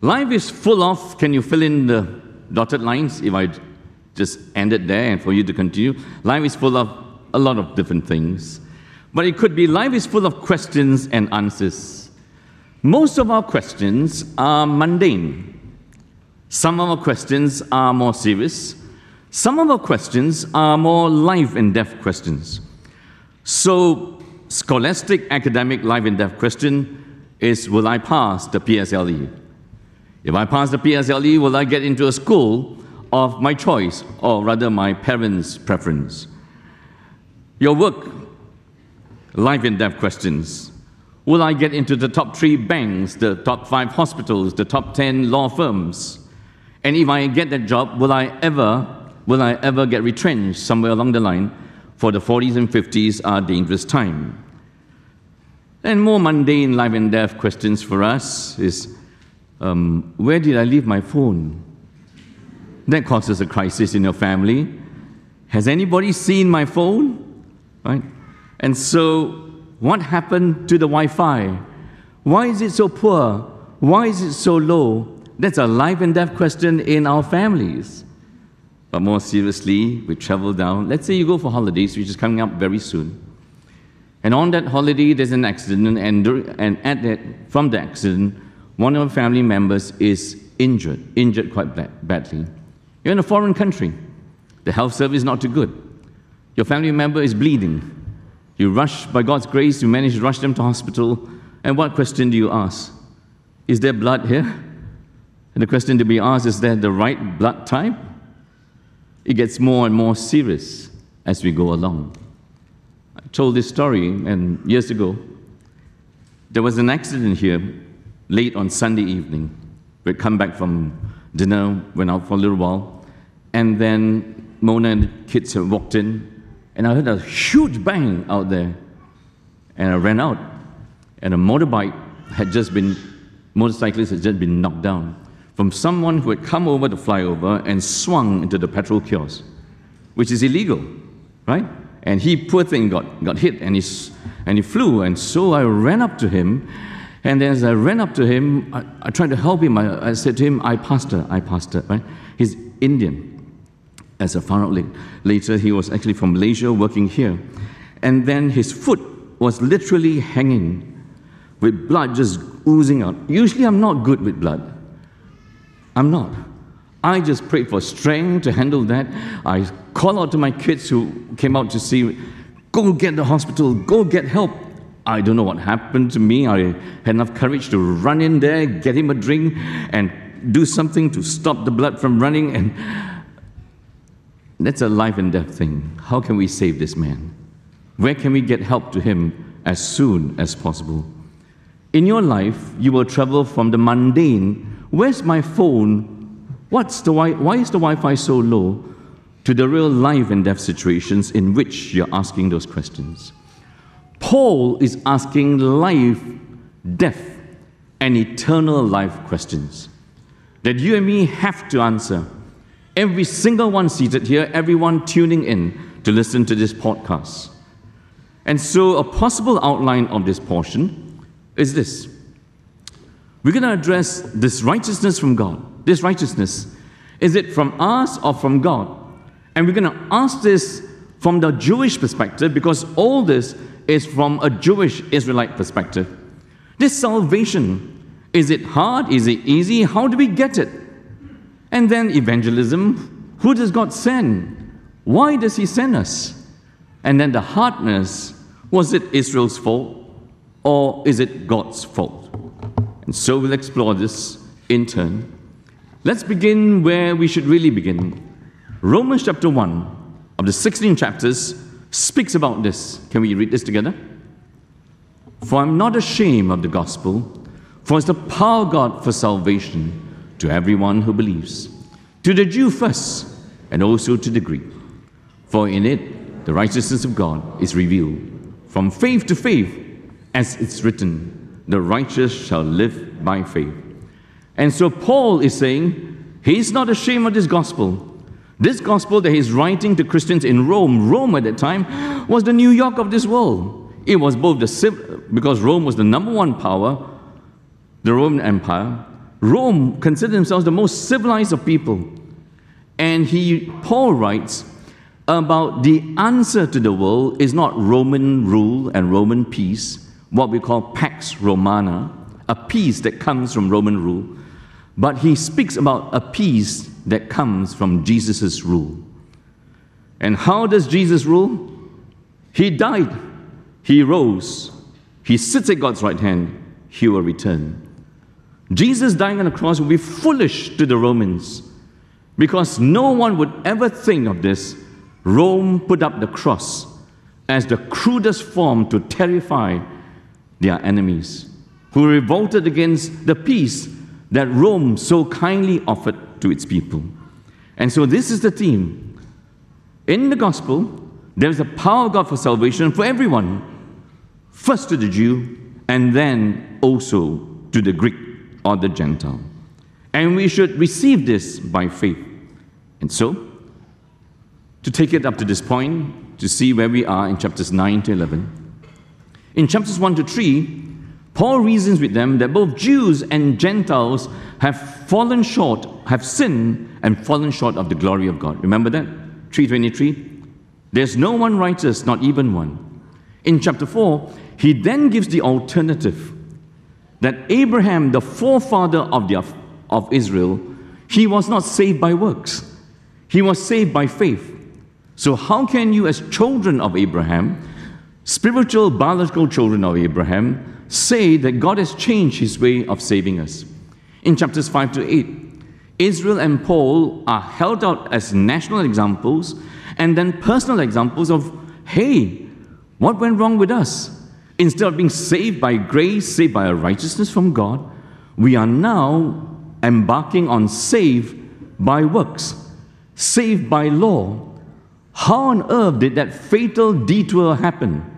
Life is full of, can you fill in the dotted lines if I just end it there and for you to continue? Life is full of a lot of different things. But it could be life is full of questions and answers. Most of our questions are mundane. Some of our questions are more serious. Some of our questions are more life and death questions. So, scholastic academic life and death question is Will I pass the PSLE? If I pass the PSLE, will I get into a school of my choice, or rather my parents' preference? Your work, life and death questions. Will I get into the top three banks, the top five hospitals, the top 10 law firms? And if I get that job, will I ever, will I ever get retrenched somewhere along the line? For the 40s and 50s are dangerous time. And more mundane life and death questions for us is um, where did I leave my phone? That causes a crisis in your family. Has anybody seen my phone? Right? And so, what happened to the Wi Fi? Why is it so poor? Why is it so low? That's a life and death question in our families. But more seriously, we travel down. Let's say you go for holidays, which is coming up very soon. And on that holiday, there's an accident, and, and at that, from the accident, one of our family members is injured, injured quite badly. You're in a foreign country. The health service is not too good. Your family member is bleeding. You rush, by God's grace, you manage to rush them to hospital. And what question do you ask? Is there blood here? And the question to be asked is there the right blood type? It gets more and more serious as we go along. I told this story and years ago. There was an accident here late on Sunday evening. We'd come back from dinner, went out for a little while, and then Mona and the kids had walked in, and I heard a huge bang out there. And I ran out, and a motorbike had just been, motorcyclist had just been knocked down from someone who had come over the flyover and swung into the petrol kiosk, which is illegal, right? And he, poor thing, got, got hit and he, and he flew. And so I ran up to him and then as I ran up to him, I, I tried to help him. I, I, said to him, I pastor, I pastor, right? He's Indian. As a found out later, he was actually from Malaysia working here. And then his foot was literally hanging with blood just oozing out. Usually I'm not good with blood. I'm not. I just prayed for strength to handle that. I called out to my kids who came out to see, go get the hospital, go get help. I don't know what happened to me. I had enough courage to run in there, get him a drink, and do something to stop the blood from running. And that's a life and death thing. How can we save this man? Where can we get help to him as soon as possible? In your life, you will travel from the mundane, where's my phone? What's the why, why is the Wi Fi so low? To the real life and death situations in which you're asking those questions. Paul is asking life, death, and eternal life questions that you and me have to answer. Every single one seated here, everyone tuning in to listen to this podcast. And so, a possible outline of this portion is this we're going to address this righteousness from God. This righteousness, is it from us or from God? And we're going to ask this from the Jewish perspective because all this is from a Jewish Israelite perspective. This salvation, is it hard? Is it easy? How do we get it? And then evangelism, who does God send? Why does He send us? And then the hardness, was it Israel's fault or is it God's fault? And so we'll explore this in turn. Let's begin where we should really begin. Romans chapter 1 of the 16 chapters speaks about this. Can we read this together? For I'm not ashamed of the gospel, for it's the power of God for salvation to everyone who believes, to the Jew first, and also to the Greek. For in it the righteousness of God is revealed, from faith to faith, as it's written, the righteous shall live by faith. And so Paul is saying he's not ashamed of this gospel this gospel that he's writing to Christians in Rome, Rome at that time, was the New York of this world. It was both the because Rome was the number one power, the Roman Empire, Rome considered themselves the most civilized of people. And he, Paul writes about the answer to the world is not Roman rule and Roman peace, what we call Pax Romana, a peace that comes from Roman rule, but he speaks about a peace that comes from Jesus' rule. And how does Jesus rule? He died, he rose, he sits at God's right hand, he will return. Jesus dying on the cross would be foolish to the Romans because no one would ever think of this. Rome put up the cross as the crudest form to terrify their enemies who revolted against the peace that Rome so kindly offered to its people. And so, this is the theme. In the gospel, there is a power of God for salvation for everyone, first to the Jew, and then also to the Greek or the Gentile. And we should receive this by faith. And so, to take it up to this point, to see where we are in chapters 9 to 11, in chapters 1 to 3, Paul reasons with them that both Jews and Gentiles have fallen short, have sinned and fallen short of the glory of God. Remember that? 323. There's no one righteous, not even one. In chapter 4, he then gives the alternative that Abraham, the forefather of, the, of Israel, he was not saved by works. He was saved by faith. So, how can you, as children of Abraham, spiritual, biological children of Abraham, say that God has changed his way of saving us? In chapters 5 to 8, Israel and Paul are held out as national examples and then personal examples of, hey, what went wrong with us? Instead of being saved by grace, saved by a righteousness from God, we are now embarking on saved by works, saved by law. How on earth did that fatal detour happen?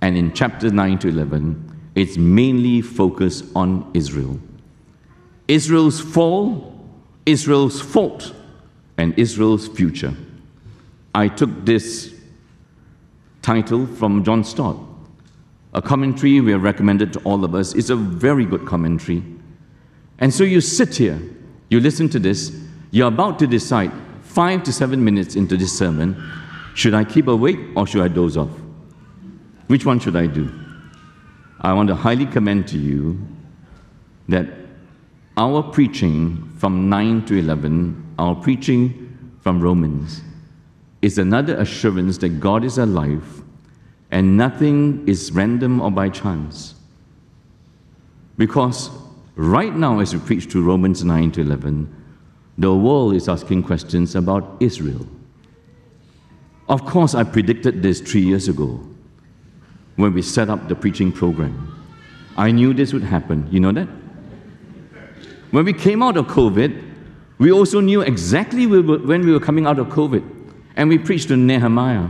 And in chapter 9 to 11, it's mainly focused on Israel. Israel's fall, Israel's fault, and Israel's future. I took this title from John Stott, a commentary we have recommended to all of us. It's a very good commentary. And so you sit here, you listen to this, you're about to decide five to seven minutes into this sermon should I keep awake or should I doze off? Which one should I do? I want to highly commend to you that our preaching from 9 to 11, our preaching from Romans, is another assurance that God is alive and nothing is random or by chance. Because right now, as we preach to Romans 9 to 11, the world is asking questions about Israel. Of course, I predicted this three years ago when we set up the preaching program. I knew this would happen. You know that? When we came out of COVID, we also knew exactly when we were coming out of COVID. And we preached to Nehemiah.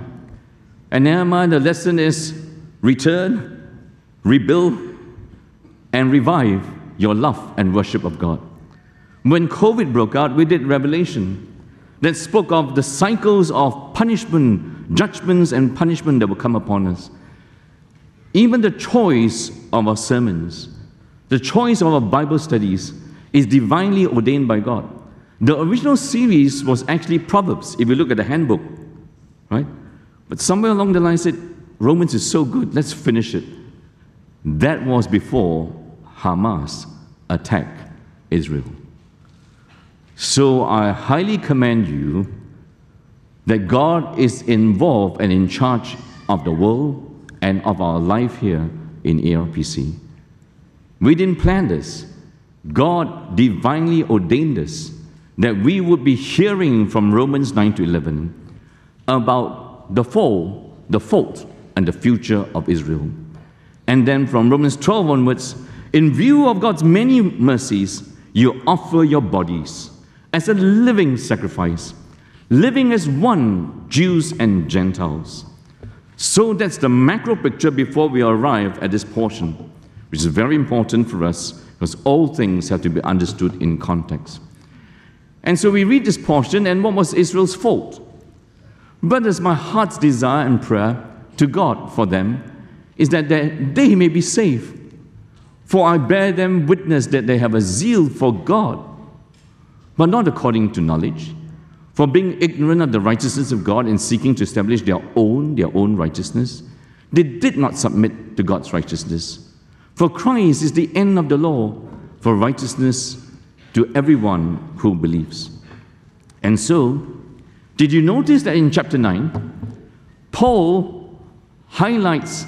And Nehemiah, the lesson is return, rebuild, and revive your love and worship of God. When COVID broke out, we did Revelation that spoke of the cycles of punishment, judgments, and punishment that will come upon us. Even the choice of our sermons, the choice of our Bible studies is divinely ordained by God. The original series was actually Proverbs, if you look at the handbook, right? But somewhere along the line said, Romans is so good, let's finish it. That was before Hamas attacked Israel. So I highly commend you that God is involved and in charge of the world and of our life here in ARPC. We didn't plan this. God divinely ordained this that we would be hearing from Romans 9 to 11 about the fall, the fault, and the future of Israel. And then from Romans 12 onwards, in view of God's many mercies, you offer your bodies as a living sacrifice, living as one, Jews and Gentiles. So that's the macro picture before we arrive at this portion, which is very important for us because all things have to be understood in context. And so we read this portion, and what was Israel's fault? But as my heart's desire and prayer to God for them is that they may be saved. For I bear them witness that they have a zeal for God, but not according to knowledge. For being ignorant of the righteousness of God and seeking to establish their own, their own righteousness, they did not submit to God's righteousness. For Christ is the end of the law for righteousness to everyone who believes. And so, did you notice that in chapter 9, Paul highlights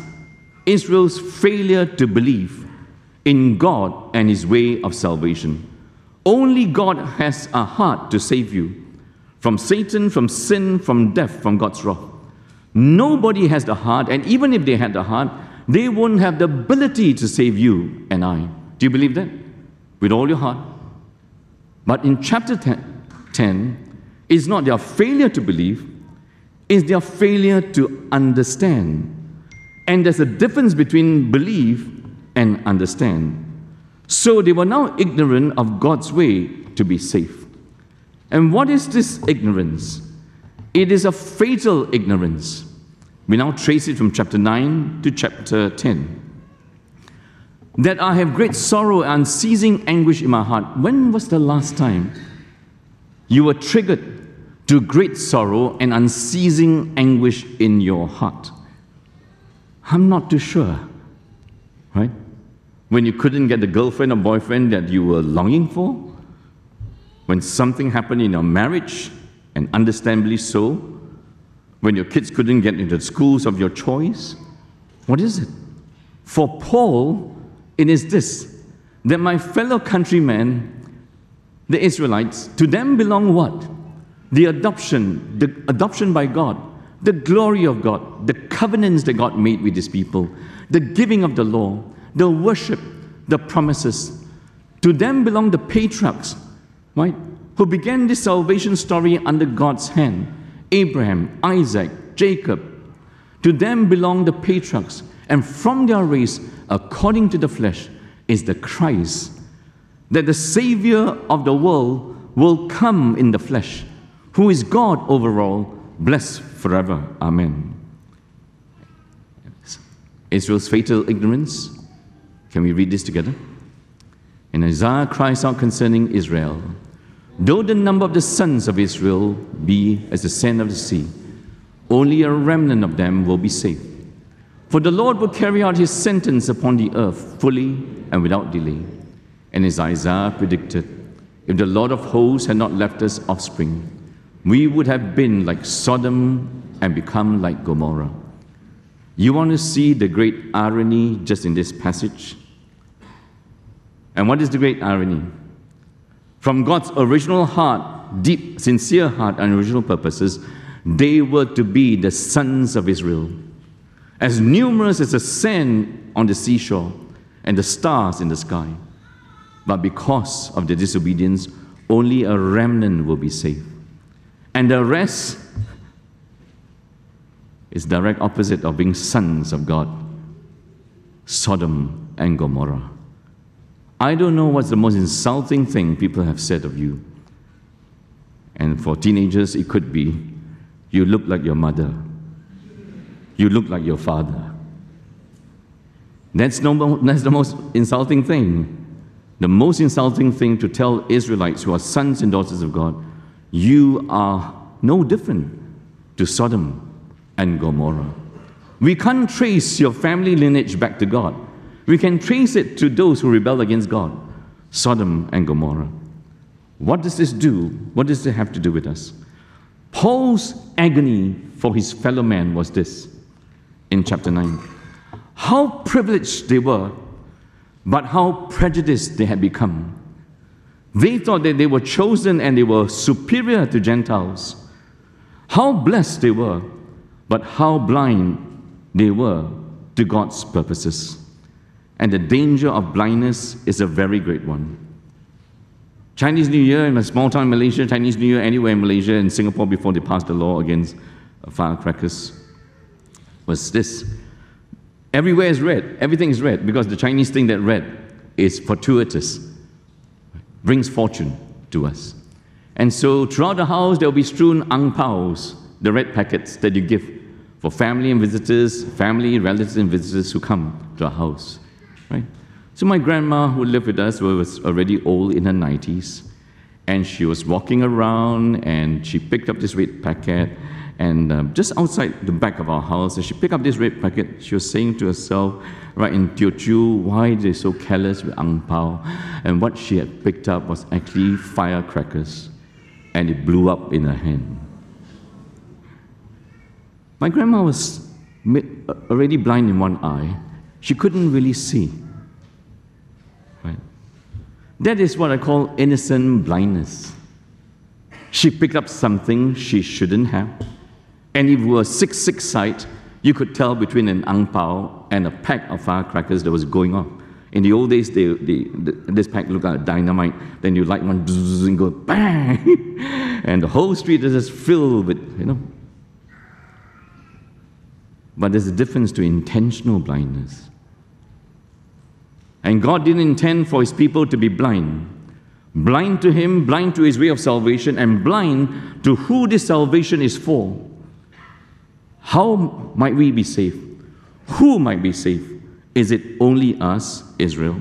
Israel's failure to believe in God and his way of salvation. Only God has a heart to save you from Satan, from sin, from death, from God's wrath. Nobody has the heart, and even if they had the heart, they wouldn't have the ability to save you and I. Do you believe that? With all your heart. But in chapter 10, 10 it's not their failure to believe, it's their failure to understand. And there's a difference between believe and understand. So they were now ignorant of God's way to be safe. And what is this ignorance? It is a fatal ignorance. We now trace it from chapter 9 to chapter 10. That I have great sorrow and unceasing anguish in my heart. When was the last time you were triggered to great sorrow and unceasing anguish in your heart? I'm not too sure, right? When you couldn't get the girlfriend or boyfriend that you were longing for? When something happened in your marriage, and understandably so, when your kids couldn't get into the schools of your choice? What is it? For Paul, it is this that my fellow countrymen, the Israelites, to them belong what? The adoption, the adoption by God, the glory of God, the covenants that God made with his people, the giving of the law, the worship, the promises. To them belong the patriarchs, right? Who began this salvation story under God's hand Abraham, Isaac, Jacob. To them belong the patriarchs, and from their race, according to the flesh, is the Christ, that the Savior of the world will come in the flesh, who is God over all, blessed forever. Amen. Israel's fatal ignorance. Can we read this together? And Isaiah cries out concerning Israel. Though the number of the sons of Israel be as the sand of the sea, only a remnant of them will be saved. For the Lord will carry out his sentence upon the earth fully and without delay. And as Isaiah predicted, if the Lord of hosts had not left us offspring, we would have been like Sodom and become like Gomorrah. You want to see the great irony just in this passage? And what is the great irony? From God's original heart, deep, sincere heart, and original purposes, they were to be the sons of Israel, as numerous as the sand on the seashore and the stars in the sky. But because of their disobedience, only a remnant will be saved. And the rest is direct opposite of being sons of God. Sodom and Gomorrah. I don't know what's the most insulting thing people have said of you. And for teenagers, it could be you look like your mother, you look like your father. That's, no, that's the most insulting thing. The most insulting thing to tell Israelites who are sons and daughters of God, you are no different to Sodom and Gomorrah. We can't trace your family lineage back to God. We can trace it to those who rebelled against God Sodom and Gomorrah. What does this do? What does it have to do with us? Paul's agony for his fellow man was this in chapter 9. How privileged they were, but how prejudiced they had become. They thought that they were chosen and they were superior to Gentiles. How blessed they were, but how blind they were to God's purposes. And the danger of blindness is a very great one. Chinese New Year in a small town in Malaysia, Chinese New Year anywhere in Malaysia and Singapore before they passed the law against firecrackers was this. Everywhere is red. Everything is red because the Chinese think that red is fortuitous, brings fortune to us. And so throughout the house, there will be strewn ang paos, the red packets that you give for family and visitors, family, relatives, and visitors who come to our house. Right? So my grandma, who lived with us, was already old in her 90s, and she was walking around and she picked up this red packet and um, just outside the back of our house, and she picked up this red packet. She was saying to herself, right in Teochew, why they're so careless with ang pao. And what she had picked up was actually firecrackers, and it blew up in her hand. My grandma was already blind in one eye. She couldn't really see. Right? That is what I call innocent blindness. She picked up something she shouldn't have and if it were 6 6 sight, you could tell between an ang pao and a pack of firecrackers that was going off. In the old days, they, they, this pack looked like dynamite. Then you light one and go bang, and the whole street is just filled with, you know. But there's a difference to intentional blindness. And God didn't intend for his people to be blind. Blind to him, blind to his way of salvation, and blind to who this salvation is for. How might we be safe? Who might be safe? Is it only us, Israel?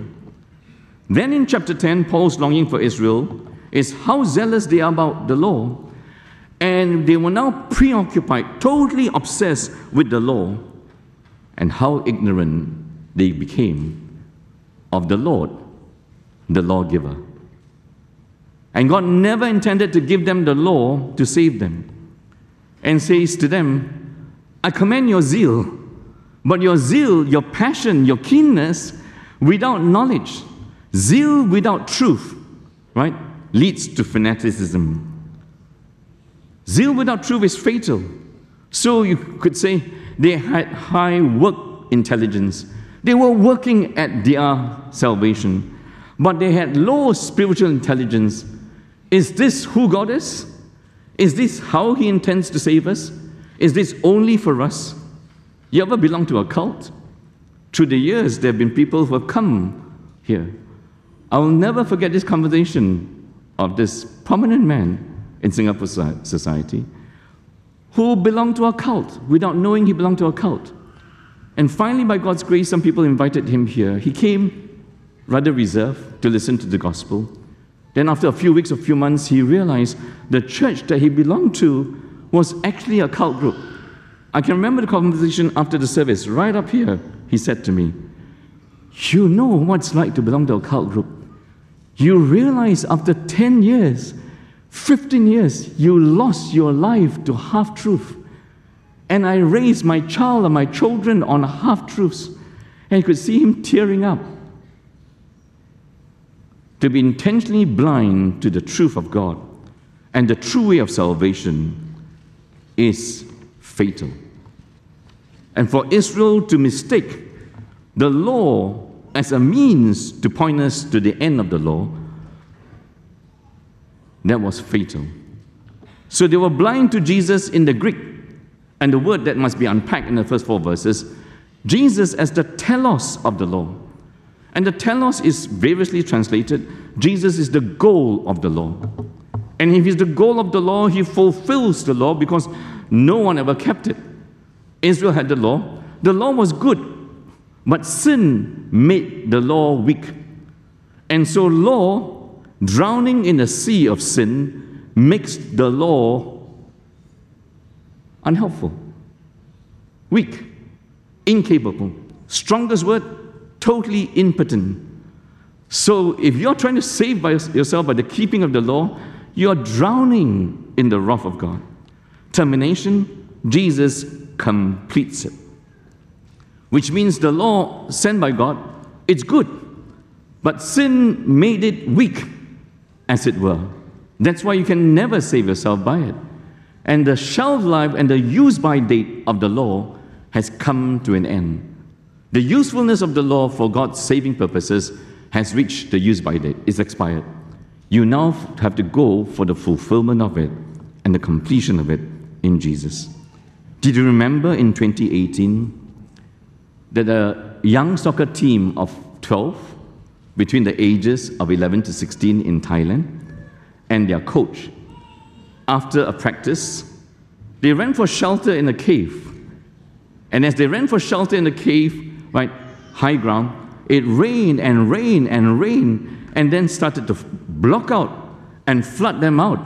Then in chapter 10, Paul's longing for Israel is how zealous they are about the law. And they were now preoccupied, totally obsessed with the law, and how ignorant they became of the Lord, the lawgiver. And God never intended to give them the law to save them, and says to them, I commend your zeal, but your zeal, your passion, your keenness without knowledge, zeal without truth, right, leads to fanaticism. Zeal without truth is fatal. So you could say they had high work intelligence. They were working at their salvation, but they had low spiritual intelligence. Is this who God is? Is this how He intends to save us? Is this only for us? You ever belong to a cult? Through the years, there have been people who have come here. I will never forget this conversation of this prominent man in Singapore society who belonged to a cult without knowing he belonged to a cult. And finally, by God's grace, some people invited him here. He came rather reserved to listen to the gospel. Then, after a few weeks or few months, he realized the church that he belonged to was actually a cult group. I can remember the conversation after the service, right up here. He said to me, You know what it's like to belong to a cult group. You realize after 10 years, 15 years, you lost your life to half truth. And I raised my child and my children on half truths. And you could see him tearing up. To be intentionally blind to the truth of God and the true way of salvation is fatal. And for Israel to mistake the law as a means to point us to the end of the law, that was fatal. So they were blind to Jesus in the Greek, and the word that must be unpacked in the first four verses Jesus as the telos of the law. And the telos is variously translated Jesus is the goal of the law. And if he's the goal of the law, he fulfills the law because no one ever kept it. Israel had the law. The law was good, but sin made the law weak. And so, law, drowning in a sea of sin, makes the law unhelpful, weak, incapable. Strongest word, totally impotent. So, if you're trying to save by yourself by the keeping of the law, you're drowning in the wrath of God. Termination, Jesus completes it. Which means the law sent by God, it's good, but sin made it weak, as it were. That's why you can never save yourself by it. And the shelf life and the use by date of the law has come to an end. The usefulness of the law for God's saving purposes has reached the use by date, it's expired. You now have to go for the fulfillment of it and the completion of it in Jesus. Did you remember in 2018 that a young soccer team of 12 between the ages of 11 to 16 in Thailand and their coach, after a practice, they ran for shelter in a cave. And as they ran for shelter in the cave, right, high ground, it rained and rained and rained, and then started to block out and flood them out.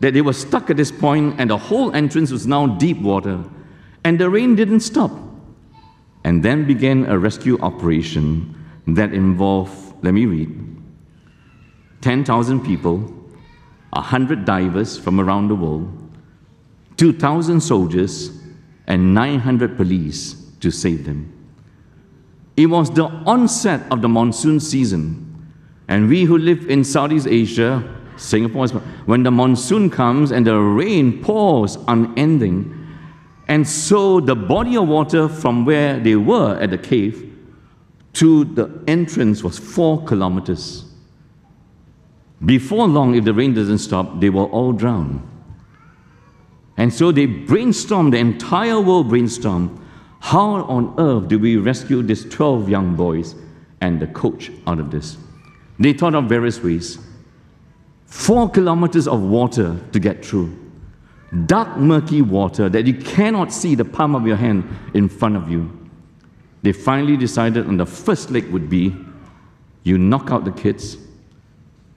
That they were stuck at this point, and the whole entrance was now deep water. And the rain didn't stop. And then began a rescue operation that involved, let me read, 10,000 people, 100 divers from around the world, 2,000 soldiers, and 900 police to save them. It was the onset of the monsoon season, and we who live in Southeast Asia, Singapore, when the monsoon comes and the rain pours unending, and so the body of water from where they were at the cave to the entrance was four kilometers. Before long, if the rain doesn't stop, they will all drown. And so they brainstormed, the entire world brainstormed, how on earth do we rescue these 12 young boys and the coach out of this? They thought of various ways. Four kilometers of water to get through. Dark, murky water that you cannot see the palm of your hand in front of you. They finally decided on the first leg would be you knock out the kids,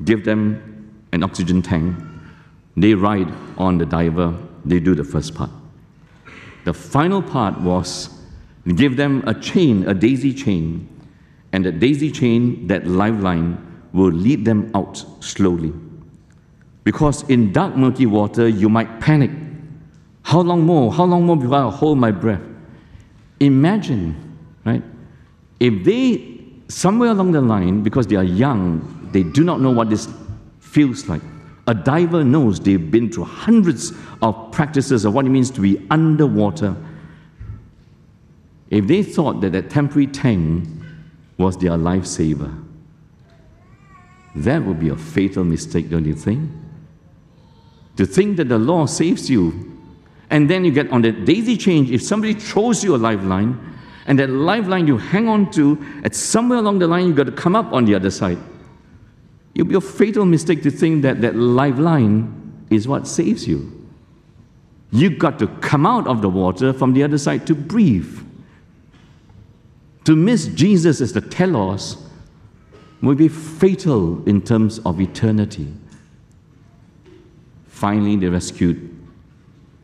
give them an oxygen tank, they ride on the diver, they do the first part. The final part was give them a chain, a daisy chain, and the daisy chain, that lifeline, will lead them out slowly. Because in dark, murky water, you might panic. How long more? How long more before I hold my breath? Imagine, right? If they, somewhere along the line, because they are young, they do not know what this feels like. A diver knows they've been through hundreds of practices of what it means to be underwater. If they thought that that temporary tank was their lifesaver, that would be a fatal mistake, don't you think? To think that the law saves you, and then you get on the daisy chain, if somebody throws you a lifeline, and that lifeline you hang on to, at somewhere along the line, you've got to come up on the other side. It would be a fatal mistake to think that that lifeline is what saves you. You've got to come out of the water from the other side to breathe. To miss Jesus as the telos will be fatal in terms of eternity. Finally, they rescued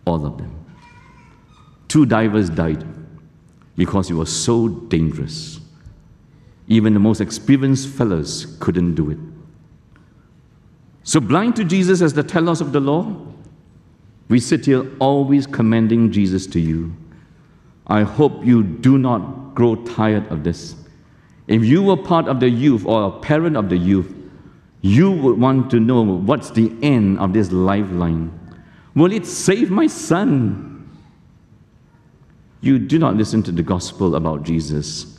all of them. Two divers died because it was so dangerous. Even the most experienced fellows couldn't do it. So, blind to Jesus as the telos of the law, we sit here always commending Jesus to you. I hope you do not grow tired of this. If you were part of the youth or a parent of the youth, you would want to know what's the end of this lifeline. Will it save my son? You do not listen to the gospel about Jesus.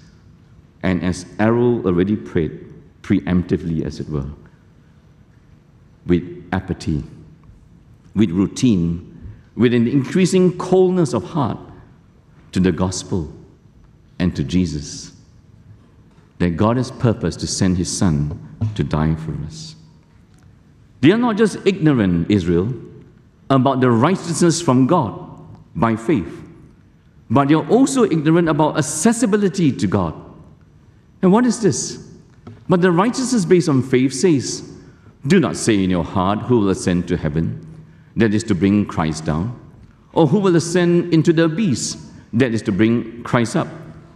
And as Errol already prayed, preemptively as it were, with apathy, with routine, with an increasing coldness of heart to the gospel and to Jesus. That God has purpose to send his son to die for us. They are not just ignorant, Israel, about the righteousness from God by faith, but they are also ignorant about accessibility to God. And what is this? But the righteousness based on faith says, Do not say in your heart, Who will ascend to heaven? That is to bring Christ down. Or who will ascend into the abyss? That is to bring Christ up.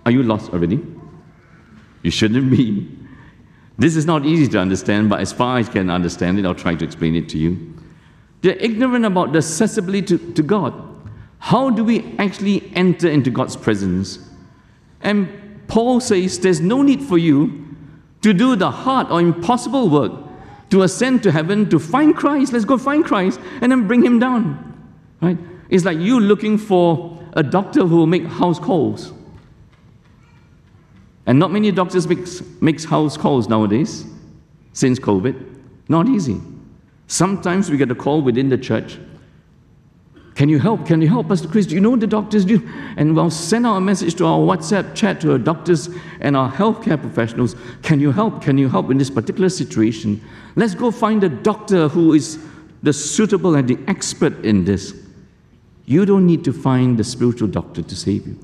Are you lost already? You shouldn't be. This is not easy to understand, but as far as I can understand it, I'll try to explain it to you. They're ignorant about the accessibility to, to God. How do we actually enter into God's presence? And Paul says there's no need for you to do the hard or impossible work to ascend to heaven to find Christ. Let's go find Christ and then bring him down. Right? It's like you looking for a doctor who will make house calls. And not many doctors makes, makes house calls nowadays since COVID. Not easy. Sometimes we get a call within the church. Can you help? Can you help, Pastor Chris? Do you know what the doctors? Do and we'll send out a message to our WhatsApp chat to our doctors and our healthcare professionals. Can you help? Can you help in this particular situation? Let's go find a doctor who is the suitable and the expert in this. You don't need to find the spiritual doctor to save you.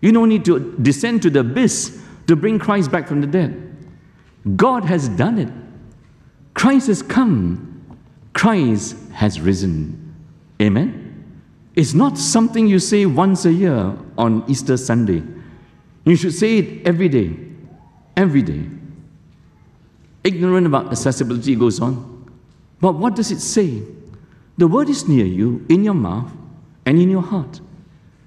You don't need to descend to the abyss to bring Christ back from the dead. God has done it. Christ has come. Christ has risen. Amen? It's not something you say once a year on Easter Sunday. You should say it every day. Every day. Ignorant about accessibility goes on. But what does it say? The word is near you, in your mouth and in your heart.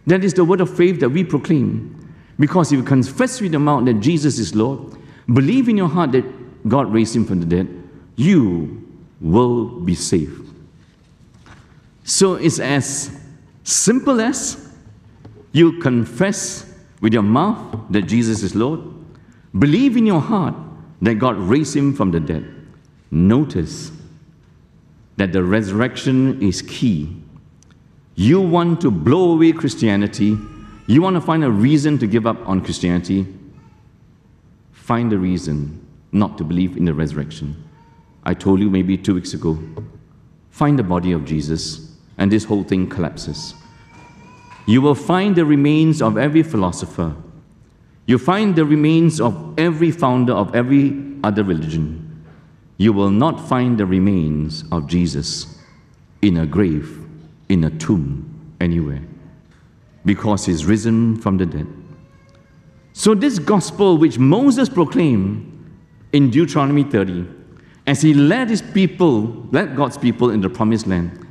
That is the word of faith that we proclaim. Because if you confess with your mouth that Jesus is Lord, believe in your heart that God raised him from the dead, you will be saved. So it's as simple as you confess with your mouth that Jesus is Lord, believe in your heart that God raised him from the dead. Notice that the resurrection is key. You want to blow away Christianity, you want to find a reason to give up on Christianity, find a reason not to believe in the resurrection. I told you maybe two weeks ago find the body of Jesus, and this whole thing collapses. You will find the remains of every philosopher. You find the remains of every founder of every other religion. You will not find the remains of Jesus in a grave, in a tomb, anywhere, because he's risen from the dead. So, this gospel which Moses proclaimed in Deuteronomy 30 as he led his people, led God's people in the promised land.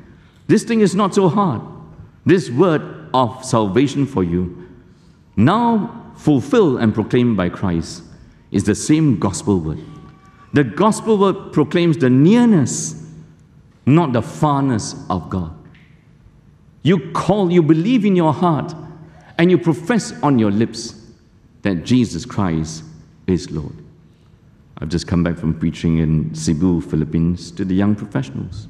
This thing is not so hard. This word of salvation for you, now fulfilled and proclaimed by Christ, is the same gospel word. The gospel word proclaims the nearness, not the farness of God. You call, you believe in your heart, and you profess on your lips that Jesus Christ is Lord. I've just come back from preaching in Cebu, Philippines, to the young professionals.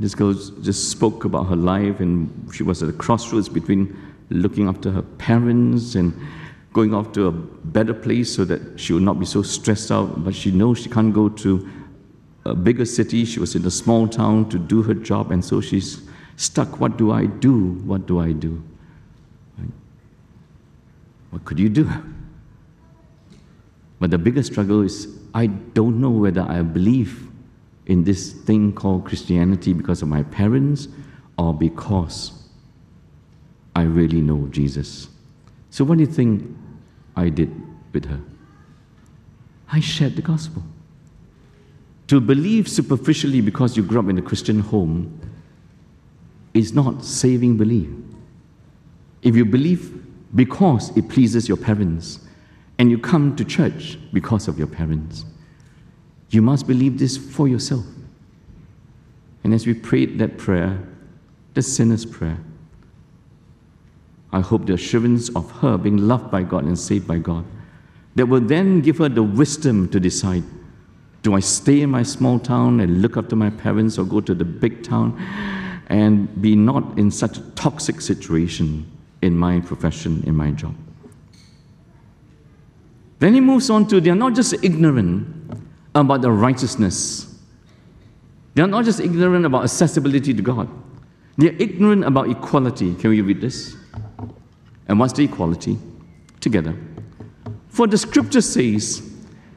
This girl just spoke about her life, and she was at a crossroads between looking after her parents and going off to a better place so that she would not be so stressed out. But she knows she can't go to a bigger city. She was in a small town to do her job, and so she's stuck. What do I do? What do I do? What could you do? But the biggest struggle is I don't know whether I believe in this thing called Christianity because of my parents or because I really know Jesus. So, what do you think I did with her? I shared the gospel. To believe superficially because you grew up in a Christian home is not saving belief. If you believe because it pleases your parents, and you come to church because of your parents. You must believe this for yourself. And as we prayed that prayer, the sinner's prayer, I hope the assurance of her being loved by God and saved by God, that will then give her the wisdom to decide do I stay in my small town and look after my parents or go to the big town and be not in such a toxic situation in my profession, in my job? Then he moves on to they're not just ignorant about the righteousness, they're not just ignorant about accessibility to God, they're ignorant about equality. Can we read this? And what's the equality? Together. For the scripture says,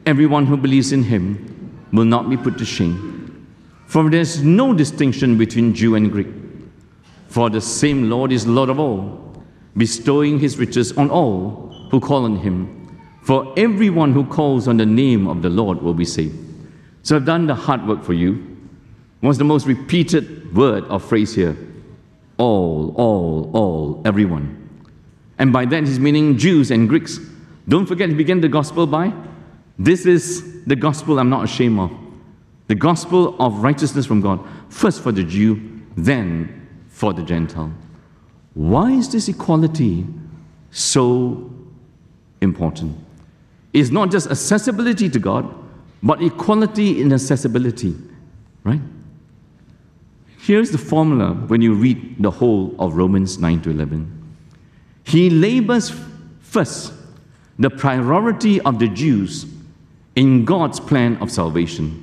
Everyone who believes in him will not be put to shame. For there's no distinction between Jew and Greek. For the same Lord is Lord of all, bestowing his riches on all who call on him. For everyone who calls on the name of the Lord will be saved. So I've done the hard work for you. What's the most repeated word or phrase here? All, all, all, everyone. And by that he's meaning Jews and Greeks. Don't forget, he began the gospel by this is the gospel I'm not ashamed of. The gospel of righteousness from God, first for the Jew, then for the Gentile. Why is this equality so important? Is not just accessibility to God, but equality in accessibility, right? Here's the formula when you read the whole of Romans 9 to 11. He labors first the priority of the Jews in God's plan of salvation.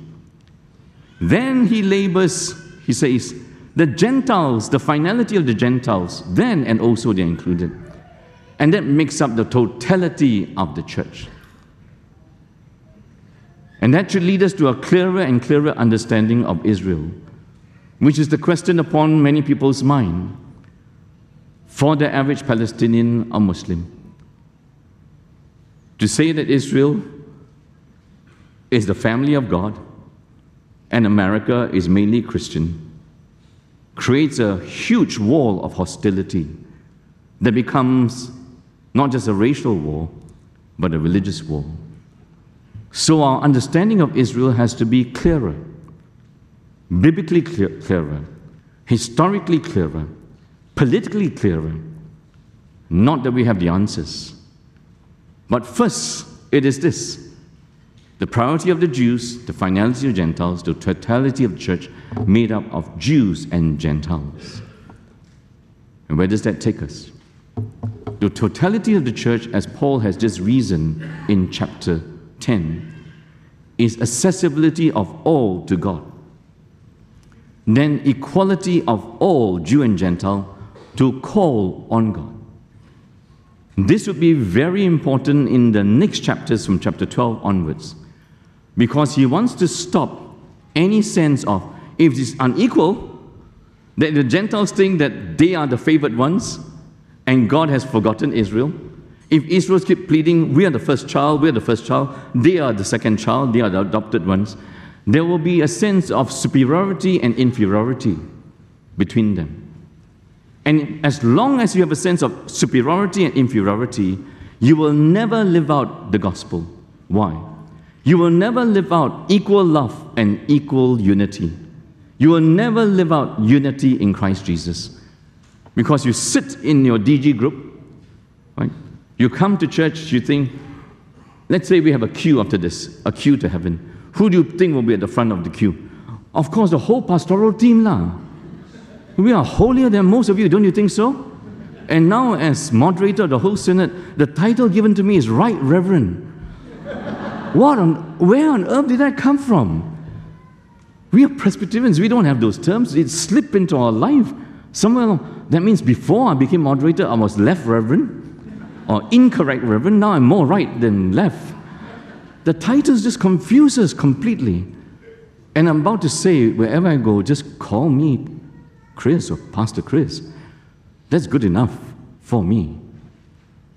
Then he labors, he says, the Gentiles, the finality of the Gentiles, then and also they're included. And that makes up the totality of the church. And that should lead us to a clearer and clearer understanding of Israel, which is the question upon many people's mind for the average Palestinian or Muslim. To say that Israel is the family of God and America is mainly Christian creates a huge wall of hostility that becomes not just a racial war, but a religious war. So our understanding of Israel has to be clearer, biblically clear, clearer, historically clearer, politically clearer. Not that we have the answers. But first, it is this the priority of the Jews, the finality of Gentiles, the totality of the church made up of Jews and Gentiles. And where does that take us? The totality of the church, as Paul has just reasoned in chapter 10, is accessibility of all to God. Then equality of all Jew and Gentile to call on God. This would be very important in the next chapters from chapter 12 onwards because he wants to stop any sense of if it's unequal, that the Gentiles think that they are the favored ones and God has forgotten Israel. If Israel keep pleading, we are the first child, we are the first child, they are the second child, they are the adopted ones, there will be a sense of superiority and inferiority between them. And as long as you have a sense of superiority and inferiority, you will never live out the gospel. Why? You will never live out equal love and equal unity. You will never live out unity in Christ Jesus. Because you sit in your DG group? You come to church, you think, let's say we have a queue after this, a queue to heaven. Who do you think will be at the front of the queue? Of course, the whole pastoral team, lah. We are holier than most of you, don't you think so? And now, as moderator of the whole synod, the title given to me is Right Reverend. What on, where on earth did that come from? We are Presbyterians, we don't have those terms. It slipped into our life. Somewhere along, that means before I became moderator, I was left reverend or incorrect reverend. Now I'm more right than left. The titles just confuse us completely. And I'm about to say, wherever I go, just call me Chris or Pastor Chris. That's good enough for me.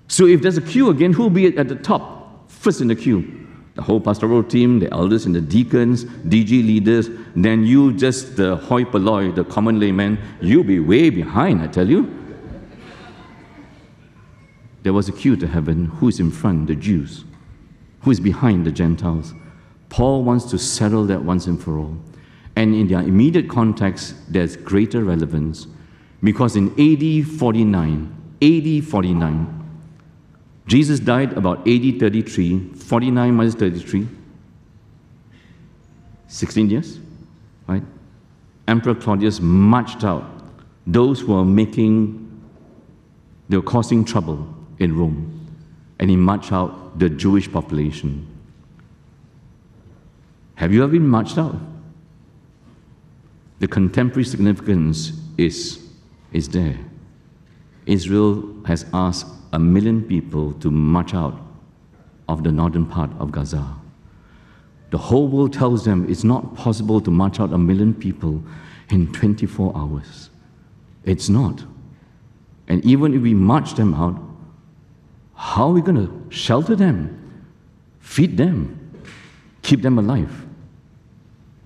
So if there's a queue again, who'll be at the top, first in the queue? the whole pastoral team, the elders and the deacons, DG leaders, then you just the hoi polloi, the common layman, you'll be way behind, I tell you. There was a queue to heaven. Who's in front? The Jews. Who is behind? The Gentiles. Paul wants to settle that once and for all. And in their immediate context, there's greater relevance because in AD 49, AD 49, Jesus died about AD 33, 49 minus 33, 16 years, right? Emperor Claudius marched out those who were making, they were causing trouble in Rome. And he marched out the Jewish population. Have you ever been marched out? The contemporary significance is, is there. Israel has asked a million people to march out of the northern part of Gaza. The whole world tells them it's not possible to march out a million people in 24 hours. It's not. And even if we march them out, how are we going to shelter them, feed them, keep them alive?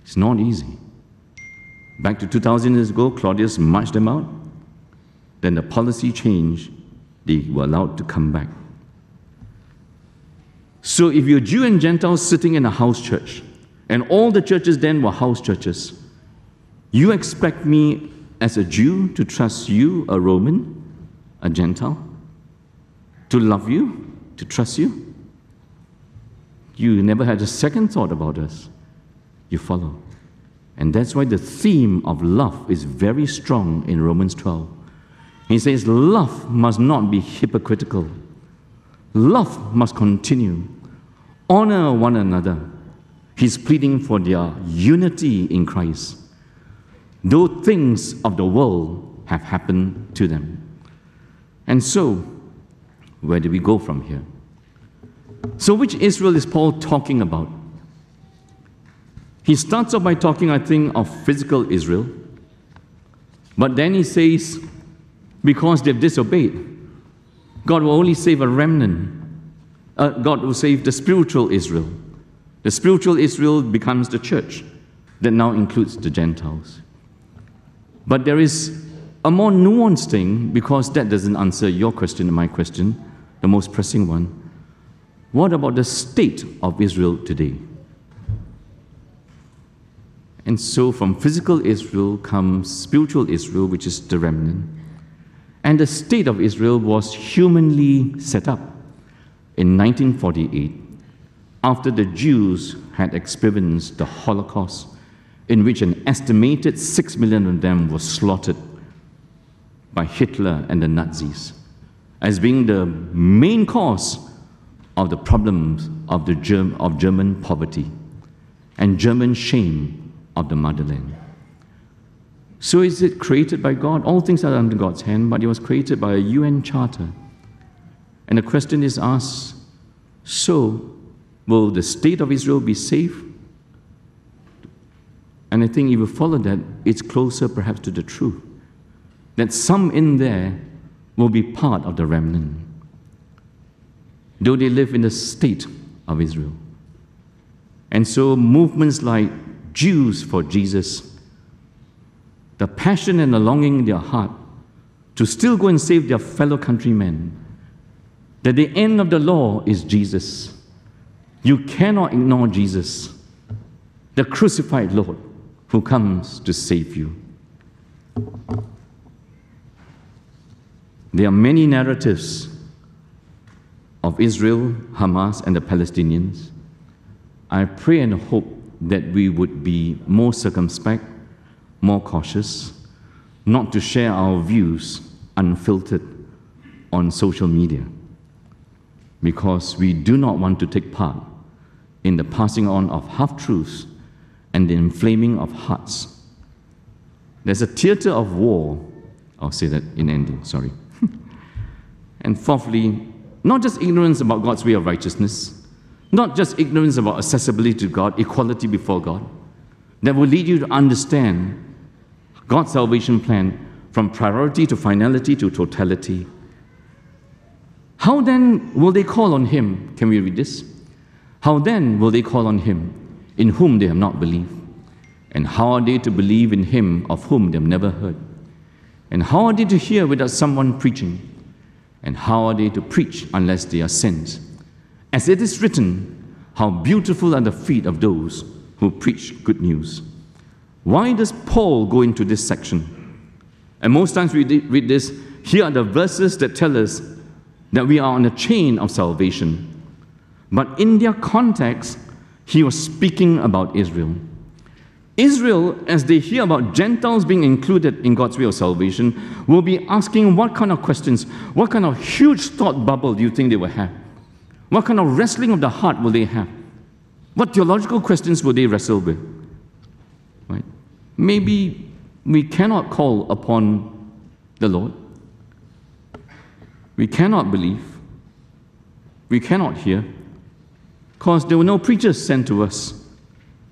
It's not easy. Back to 2000 years ago, Claudius marched them out. Then the policy changed they were allowed to come back. So if you're Jew and Gentile sitting in a house church, and all the churches then were house churches, you expect me as a Jew to trust you, a Roman, a Gentile, to love you, to trust you? You never had a second thought about us. You follow. And that's why the theme of love is very strong in Romans 12. He says, Love must not be hypocritical. Love must continue. Honor one another. He's pleading for their unity in Christ, though things of the world have happened to them. And so, Where do we go from here? So, which Israel is Paul talking about? He starts off by talking, I think, of physical Israel. But then he says, because they've disobeyed, God will only save a remnant. Uh, God will save the spiritual Israel. The spiritual Israel becomes the church that now includes the Gentiles. But there is a more nuanced thing because that doesn't answer your question and my question, the most pressing one. What about the state of Israel today? And so, from physical Israel comes spiritual Israel, which is the remnant. And the state of Israel was humanly set up in 1948 after the Jews had experienced the Holocaust, in which an estimated six million of them were slaughtered by Hitler and the Nazis as being the main cause of the problems of, the Germ- of German poverty and German shame of the motherland. So is it created by God? All things are under God's hand, but it was created by a UN charter. And the question is asked so, will the state of Israel be safe? And I think if you follow that, it's closer perhaps to the truth. That some in there will be part of the remnant, though they live in the state of Israel. And so movements like Jews for Jesus the passion and the longing in their heart to still go and save their fellow countrymen. That the end of the law is Jesus. You cannot ignore Jesus, the crucified Lord who comes to save you. There are many narratives of Israel, Hamas, and the Palestinians. I pray and hope that we would be more circumspect more cautious, not to share our views unfiltered on social media, because we do not want to take part in the passing on of half truths and the inflaming of hearts. There's a theater of war, I'll say that in ending, sorry. And fourthly, not just ignorance about God's way of righteousness, not just ignorance about accessibility to God, equality before God, that will lead you to understand God's salvation plan from priority to finality to totality. How then will they call on him? Can we read this? How then will they call on him in whom they have not believed? And how are they to believe in him of whom they have never heard? And how are they to hear without someone preaching? And how are they to preach unless they are sent? As it is written, how beautiful are the feet of those who preach good news. Why does Paul go into this section? And most times we read this, here are the verses that tell us that we are on a chain of salvation. But in their context, he was speaking about Israel. Israel, as they hear about Gentiles being included in God's way of salvation, will be asking what kind of questions, what kind of huge thought bubble do you think they will have? What kind of wrestling of the heart will they have? What theological questions will they wrestle with? Right? Maybe we cannot call upon the Lord. We cannot believe. We cannot hear. Because there were no preachers sent to us.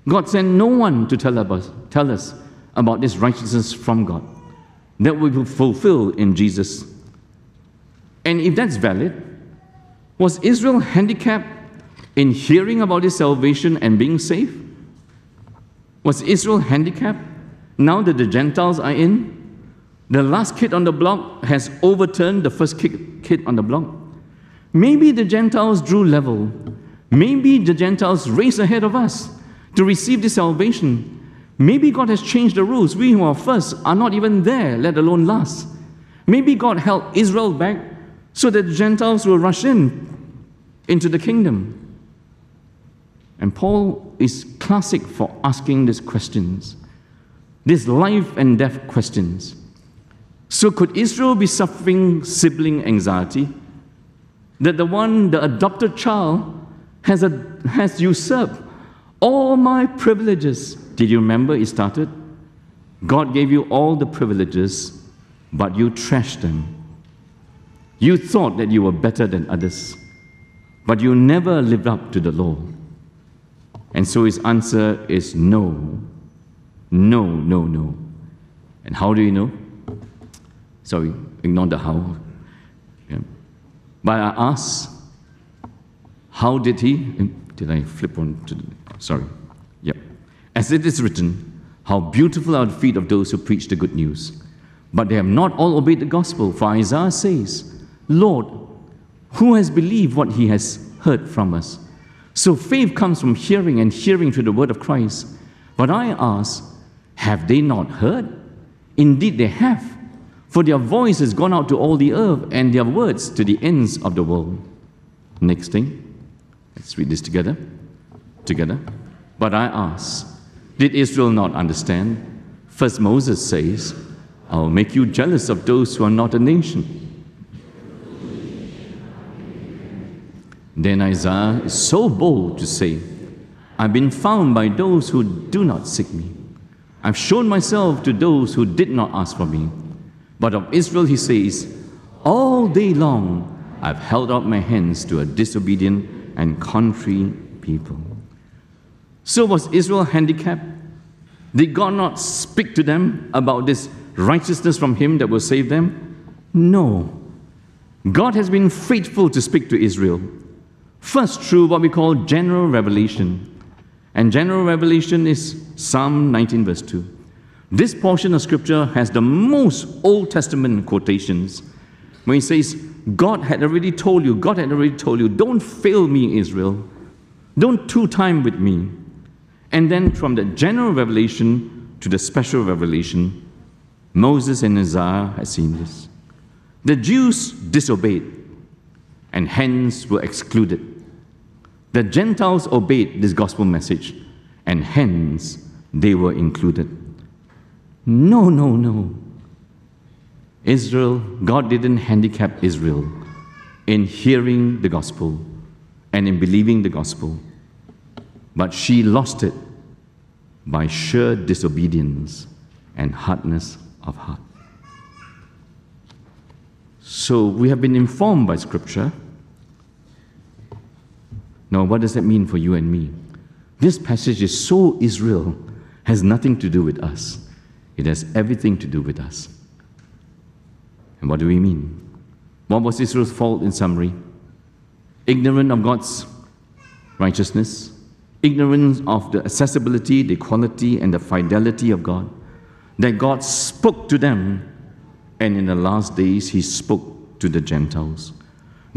God sent no one to tell us, tell us about this righteousness from God that we will fulfill in Jesus. And if that's valid, was Israel handicapped in hearing about his salvation and being saved? Was Israel handicapped now that the Gentiles are in? The last kid on the block has overturned the first kid on the block. Maybe the Gentiles drew level. Maybe the Gentiles race ahead of us to receive this salvation. Maybe God has changed the rules. We who are first are not even there, let alone last. Maybe God held Israel back so that the Gentiles will rush in into the kingdom. And Paul is classic for asking these questions, these life and death questions. So, could Israel be suffering sibling anxiety? That the one, the adopted child, has, a, has usurped all my privileges. Did you remember it started? God gave you all the privileges, but you trashed them. You thought that you were better than others, but you never lived up to the law. And so his answer is no, no, no, no. And how do you know? Sorry, ignore the how. Yeah. But I ask, how did he? Eh, did I flip on to the, sorry. Yep. As it is written, how beautiful are the feet of those who preach the good news. But they have not all obeyed the gospel. For Isaiah says, Lord, who has believed what he has heard from us? So faith comes from hearing, and hearing through the word of Christ. But I ask, have they not heard? Indeed, they have. For their voice has gone out to all the earth, and their words to the ends of the world. Next thing, let's read this together. Together. But I ask, did Israel not understand? First, Moses says, I will make you jealous of those who are not a nation. Then Isaiah is so bold to say, I've been found by those who do not seek me. I've shown myself to those who did not ask for me. But of Israel, he says, All day long I've held out my hands to a disobedient and contrary people. So was Israel handicapped? Did God not speak to them about this righteousness from Him that will save them? No. God has been faithful to speak to Israel. First, through what we call general revelation. And general revelation is Psalm 19, verse 2. This portion of scripture has the most Old Testament quotations when he says, God had already told you, God had already told you, don't fail me, Israel. Don't two time with me. And then from the general revelation to the special revelation, Moses and Isaiah had seen this. The Jews disobeyed and hence were excluded. The Gentiles obeyed this gospel message and hence they were included. No, no, no. Israel, God didn't handicap Israel in hearing the gospel and in believing the gospel, but she lost it by sheer disobedience and hardness of heart. So we have been informed by Scripture. Now, what does that mean for you and me? This passage is so Israel, has nothing to do with us. It has everything to do with us. And what do we mean? What was Israel's fault in summary? Ignorant of God's righteousness, ignorance of the accessibility, the quality, and the fidelity of God. That God spoke to them, and in the last days, He spoke to the Gentiles.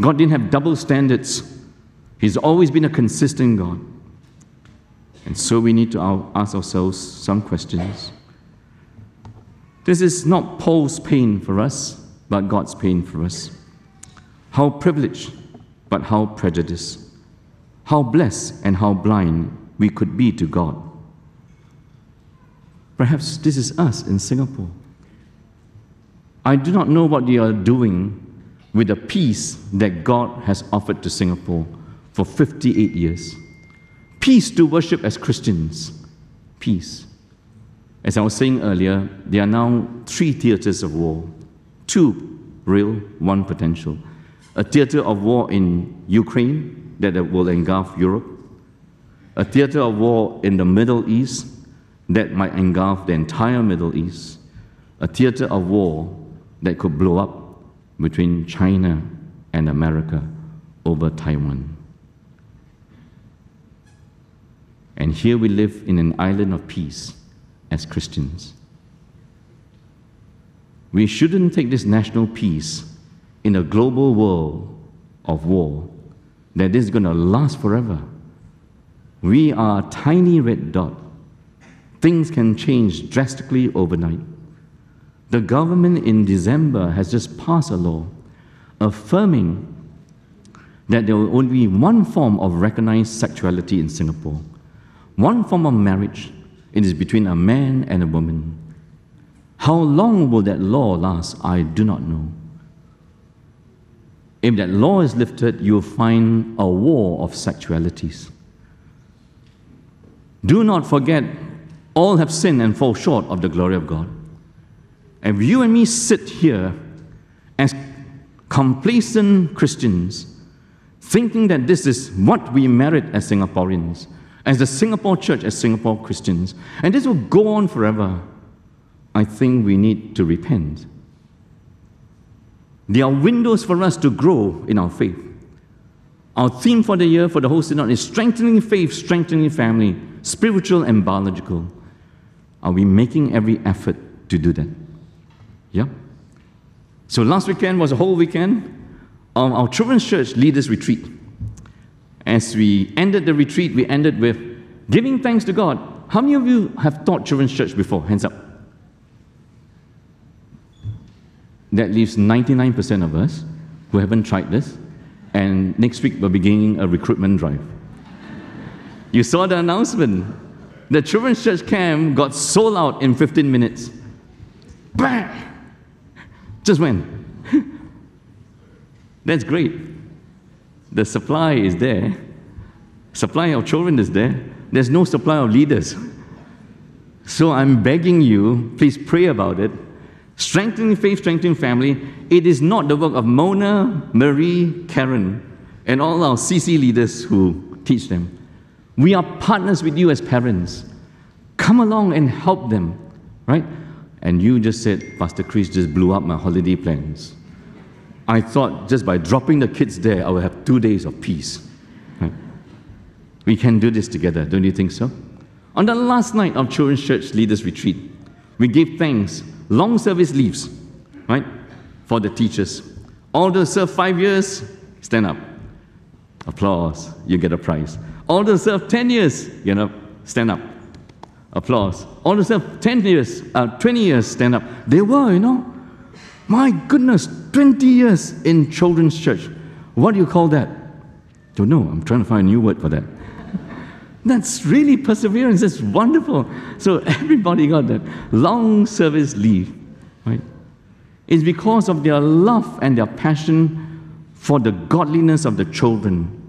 God didn't have double standards, He's always been a consistent God. And so we need to ask ourselves some questions. This is not Paul's pain for us, but God's pain for us. How privileged, but how prejudiced. How blessed and how blind we could be to God. Perhaps this is us in Singapore. I do not know what they are doing with the peace that God has offered to Singapore for 58 years. Peace to worship as Christians. Peace. As I was saying earlier, there are now three theaters of war two real, one potential. A theater of war in Ukraine that will engulf Europe, a theater of war in the Middle East that might engulf the entire Middle East, a theater of war that could blow up between China and America over Taiwan. And here we live in an island of peace as Christians. We shouldn't take this national peace in a global world of war that this is going to last forever. We are a tiny red dot. Things can change drastically overnight. The government in December has just passed a law affirming that there will only be one form of recognized sexuality in Singapore, one form of marriage. It is between a man and a woman. How long will that law last? I do not know. If that law is lifted, you'll find a war of sexualities. Do not forget, all have sinned and fall short of the glory of God. If you and me sit here as complacent Christians thinking that this is what we merit as Singaporeans, as the Singapore church, as Singapore Christians, and this will go on forever, I think we need to repent. There are windows for us to grow in our faith. Our theme for the year for the whole synod is strengthening faith, strengthening family, spiritual and biological. Are we making every effort to do that? Yeah? So last weekend was a whole weekend of our children's church leaders retreat. As we ended the retreat, we ended with giving thanks to God. How many of you have taught children's church before? Hands up. That leaves 99% of us who haven't tried this. And next week, we're beginning a recruitment drive. You saw the announcement. The children's church camp got sold out in 15 minutes. Bang! Just when? That's great. The supply is there. Supply of children is there. There's no supply of leaders. So I'm begging you, please pray about it. Strengthening faith, strengthening family. It is not the work of Mona, Marie, Karen, and all our CC leaders who teach them. We are partners with you as parents. Come along and help them, right? And you just said, Pastor Chris just blew up my holiday plans. I thought just by dropping the kids there, I will have two days of peace. We can do this together, don't you think so? On the last night of Children's Church Leaders Retreat, we gave thanks, long service leaves, right, for the teachers. All those serve five years, stand up. Applause, you get a prize. All those serve 10 years, you know, stand up. Applause. All of serve 10 years, uh, 20 years stand up. They were, you know. My goodness, 20 years in children's church. What do you call that? Don't know. I'm trying to find a new word for that. That's really perseverance. That's wonderful. So everybody got that long service leave, right? It's because of their love and their passion for the godliness of the children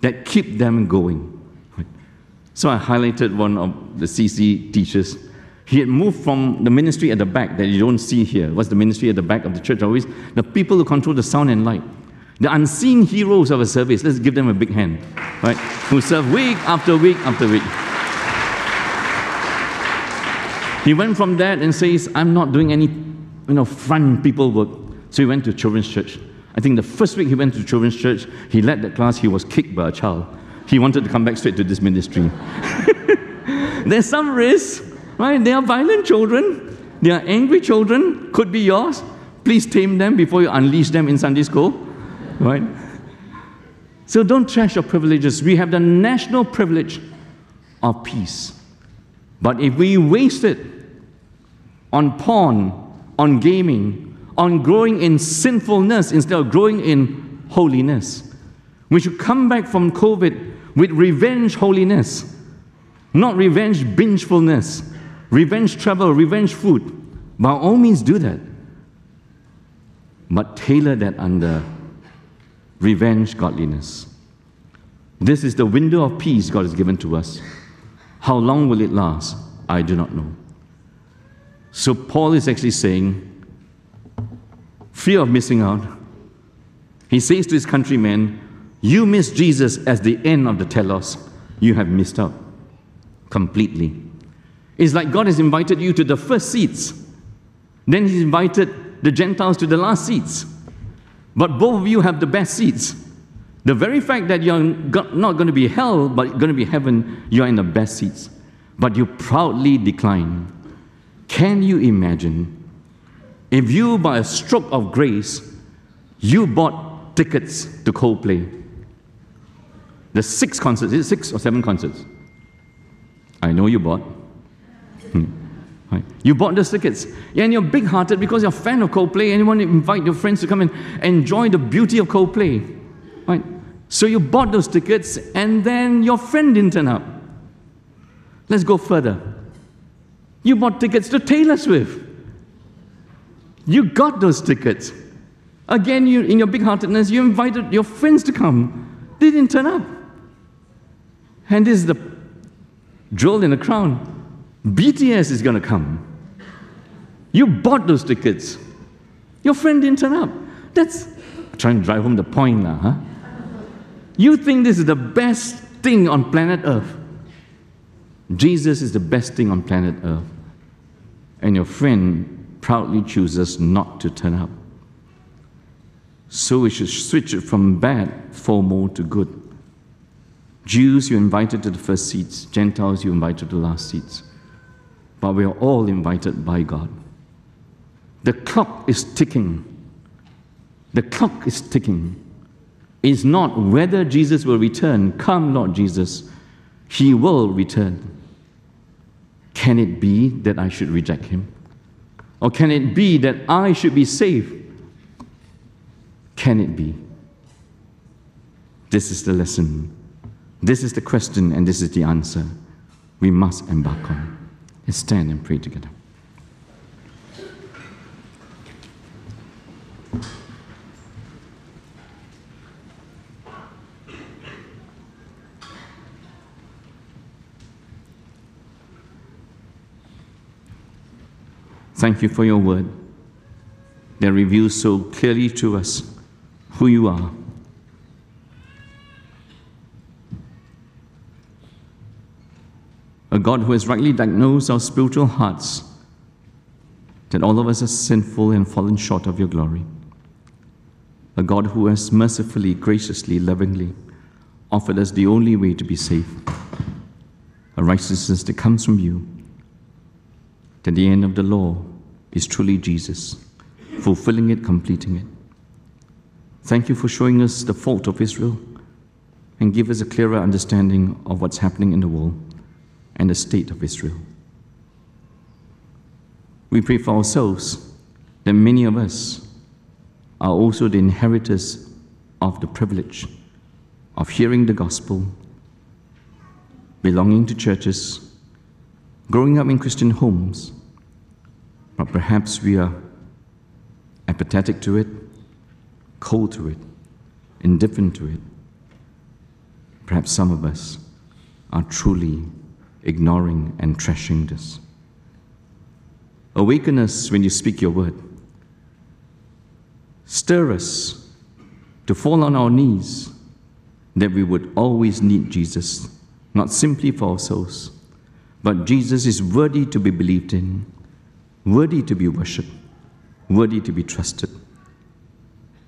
that keep them going. So I highlighted one of the CC teachers. He had moved from the ministry at the back that you don't see here. What's the ministry at the back of the church always? The people who control the sound and light. The unseen heroes of a service. Let's give them a big hand. Right? Who serve week after week after week. He went from that and says, I'm not doing any you know, front people work. So he went to children's church. I think the first week he went to children's church, he led that class, he was kicked by a child he wanted to come back straight to this ministry. There's some risk, right? They are violent children, they are angry children, could be yours. Please tame them before you unleash them in Sunday school, right? So don't trash your privileges. We have the national privilege of peace. But if we waste it on porn, on gaming, on growing in sinfulness instead of growing in holiness, we should come back from COVID with revenge holiness, not revenge bingefulness, revenge travel, revenge food. By all means, do that. But tailor that under revenge godliness. This is the window of peace God has given to us. How long will it last? I do not know. So, Paul is actually saying, fear of missing out. He says to his countrymen, you miss Jesus as the end of the telos, you have missed out completely. It's like God has invited you to the first seats, then He's invited the Gentiles to the last seats. But both of you have the best seats. The very fact that you're not going to be hell, but going to be heaven, you're in the best seats. But you proudly decline. Can you imagine if you, by a stroke of grace, you bought tickets to Coldplay? There's six concerts. Is it six or seven concerts? I know you bought. Hmm. Right. You bought those tickets. and you're big hearted because you're a fan of Coldplay and you want to invite your friends to come and enjoy the beauty of Coldplay. Right? So you bought those tickets and then your friend didn't turn up. Let's go further. You bought tickets to Taylor Swift. You got those tickets. Again, you, in your big heartedness, you invited your friends to come. They didn't turn up. And this is the jewel in the crown. BTS is going to come. You bought those tickets. Your friend didn't turn up. That's trying to drive home the point, now, huh? You think this is the best thing on planet Earth. Jesus is the best thing on planet Earth. And your friend proudly chooses not to turn up. So we should switch it from bad FOMO to good. Jews, you invited to the first seats. Gentiles, you invited to the last seats. But we are all invited by God. The clock is ticking. The clock is ticking. It's not whether Jesus will return. Come, Lord Jesus. He will return. Can it be that I should reject him? Or can it be that I should be saved? Can it be? This is the lesson. This is the question, and this is the answer we must embark on. Let's stand and pray together. Thank you for your word that reveals so clearly to us who you are. A God who has rightly diagnosed our spiritual hearts that all of us are sinful and fallen short of your glory. A God who has mercifully, graciously, lovingly offered us the only way to be saved a righteousness that comes from you. That the end of the law is truly Jesus, fulfilling it, completing it. Thank you for showing us the fault of Israel and give us a clearer understanding of what's happening in the world and the state of Israel. We pray for ourselves that many of us are also the inheritors of the privilege of hearing the gospel, belonging to churches, growing up in Christian homes, but perhaps we are apathetic to it, cold to it, indifferent to it. Perhaps some of us are truly ignoring and trashing this. Awaken us when you speak your word. Stir us to fall on our knees that we would always need Jesus, not simply for ourselves, but Jesus is worthy to be believed in, worthy to be worshipped, worthy to be trusted.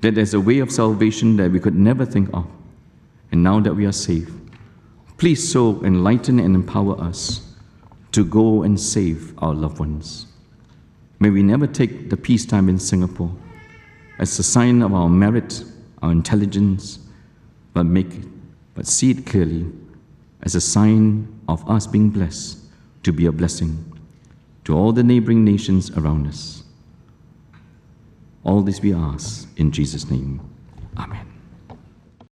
That there's a way of salvation that we could never think of. And now that we are saved, please so enlighten and empower us to go and save our loved ones. May we never take the peacetime in Singapore as a sign of our merit, our intelligence, but make but see it clearly as a sign of us being blessed to be a blessing to all the neighboring nations around us. All this we ask in Jesus' name. Amen.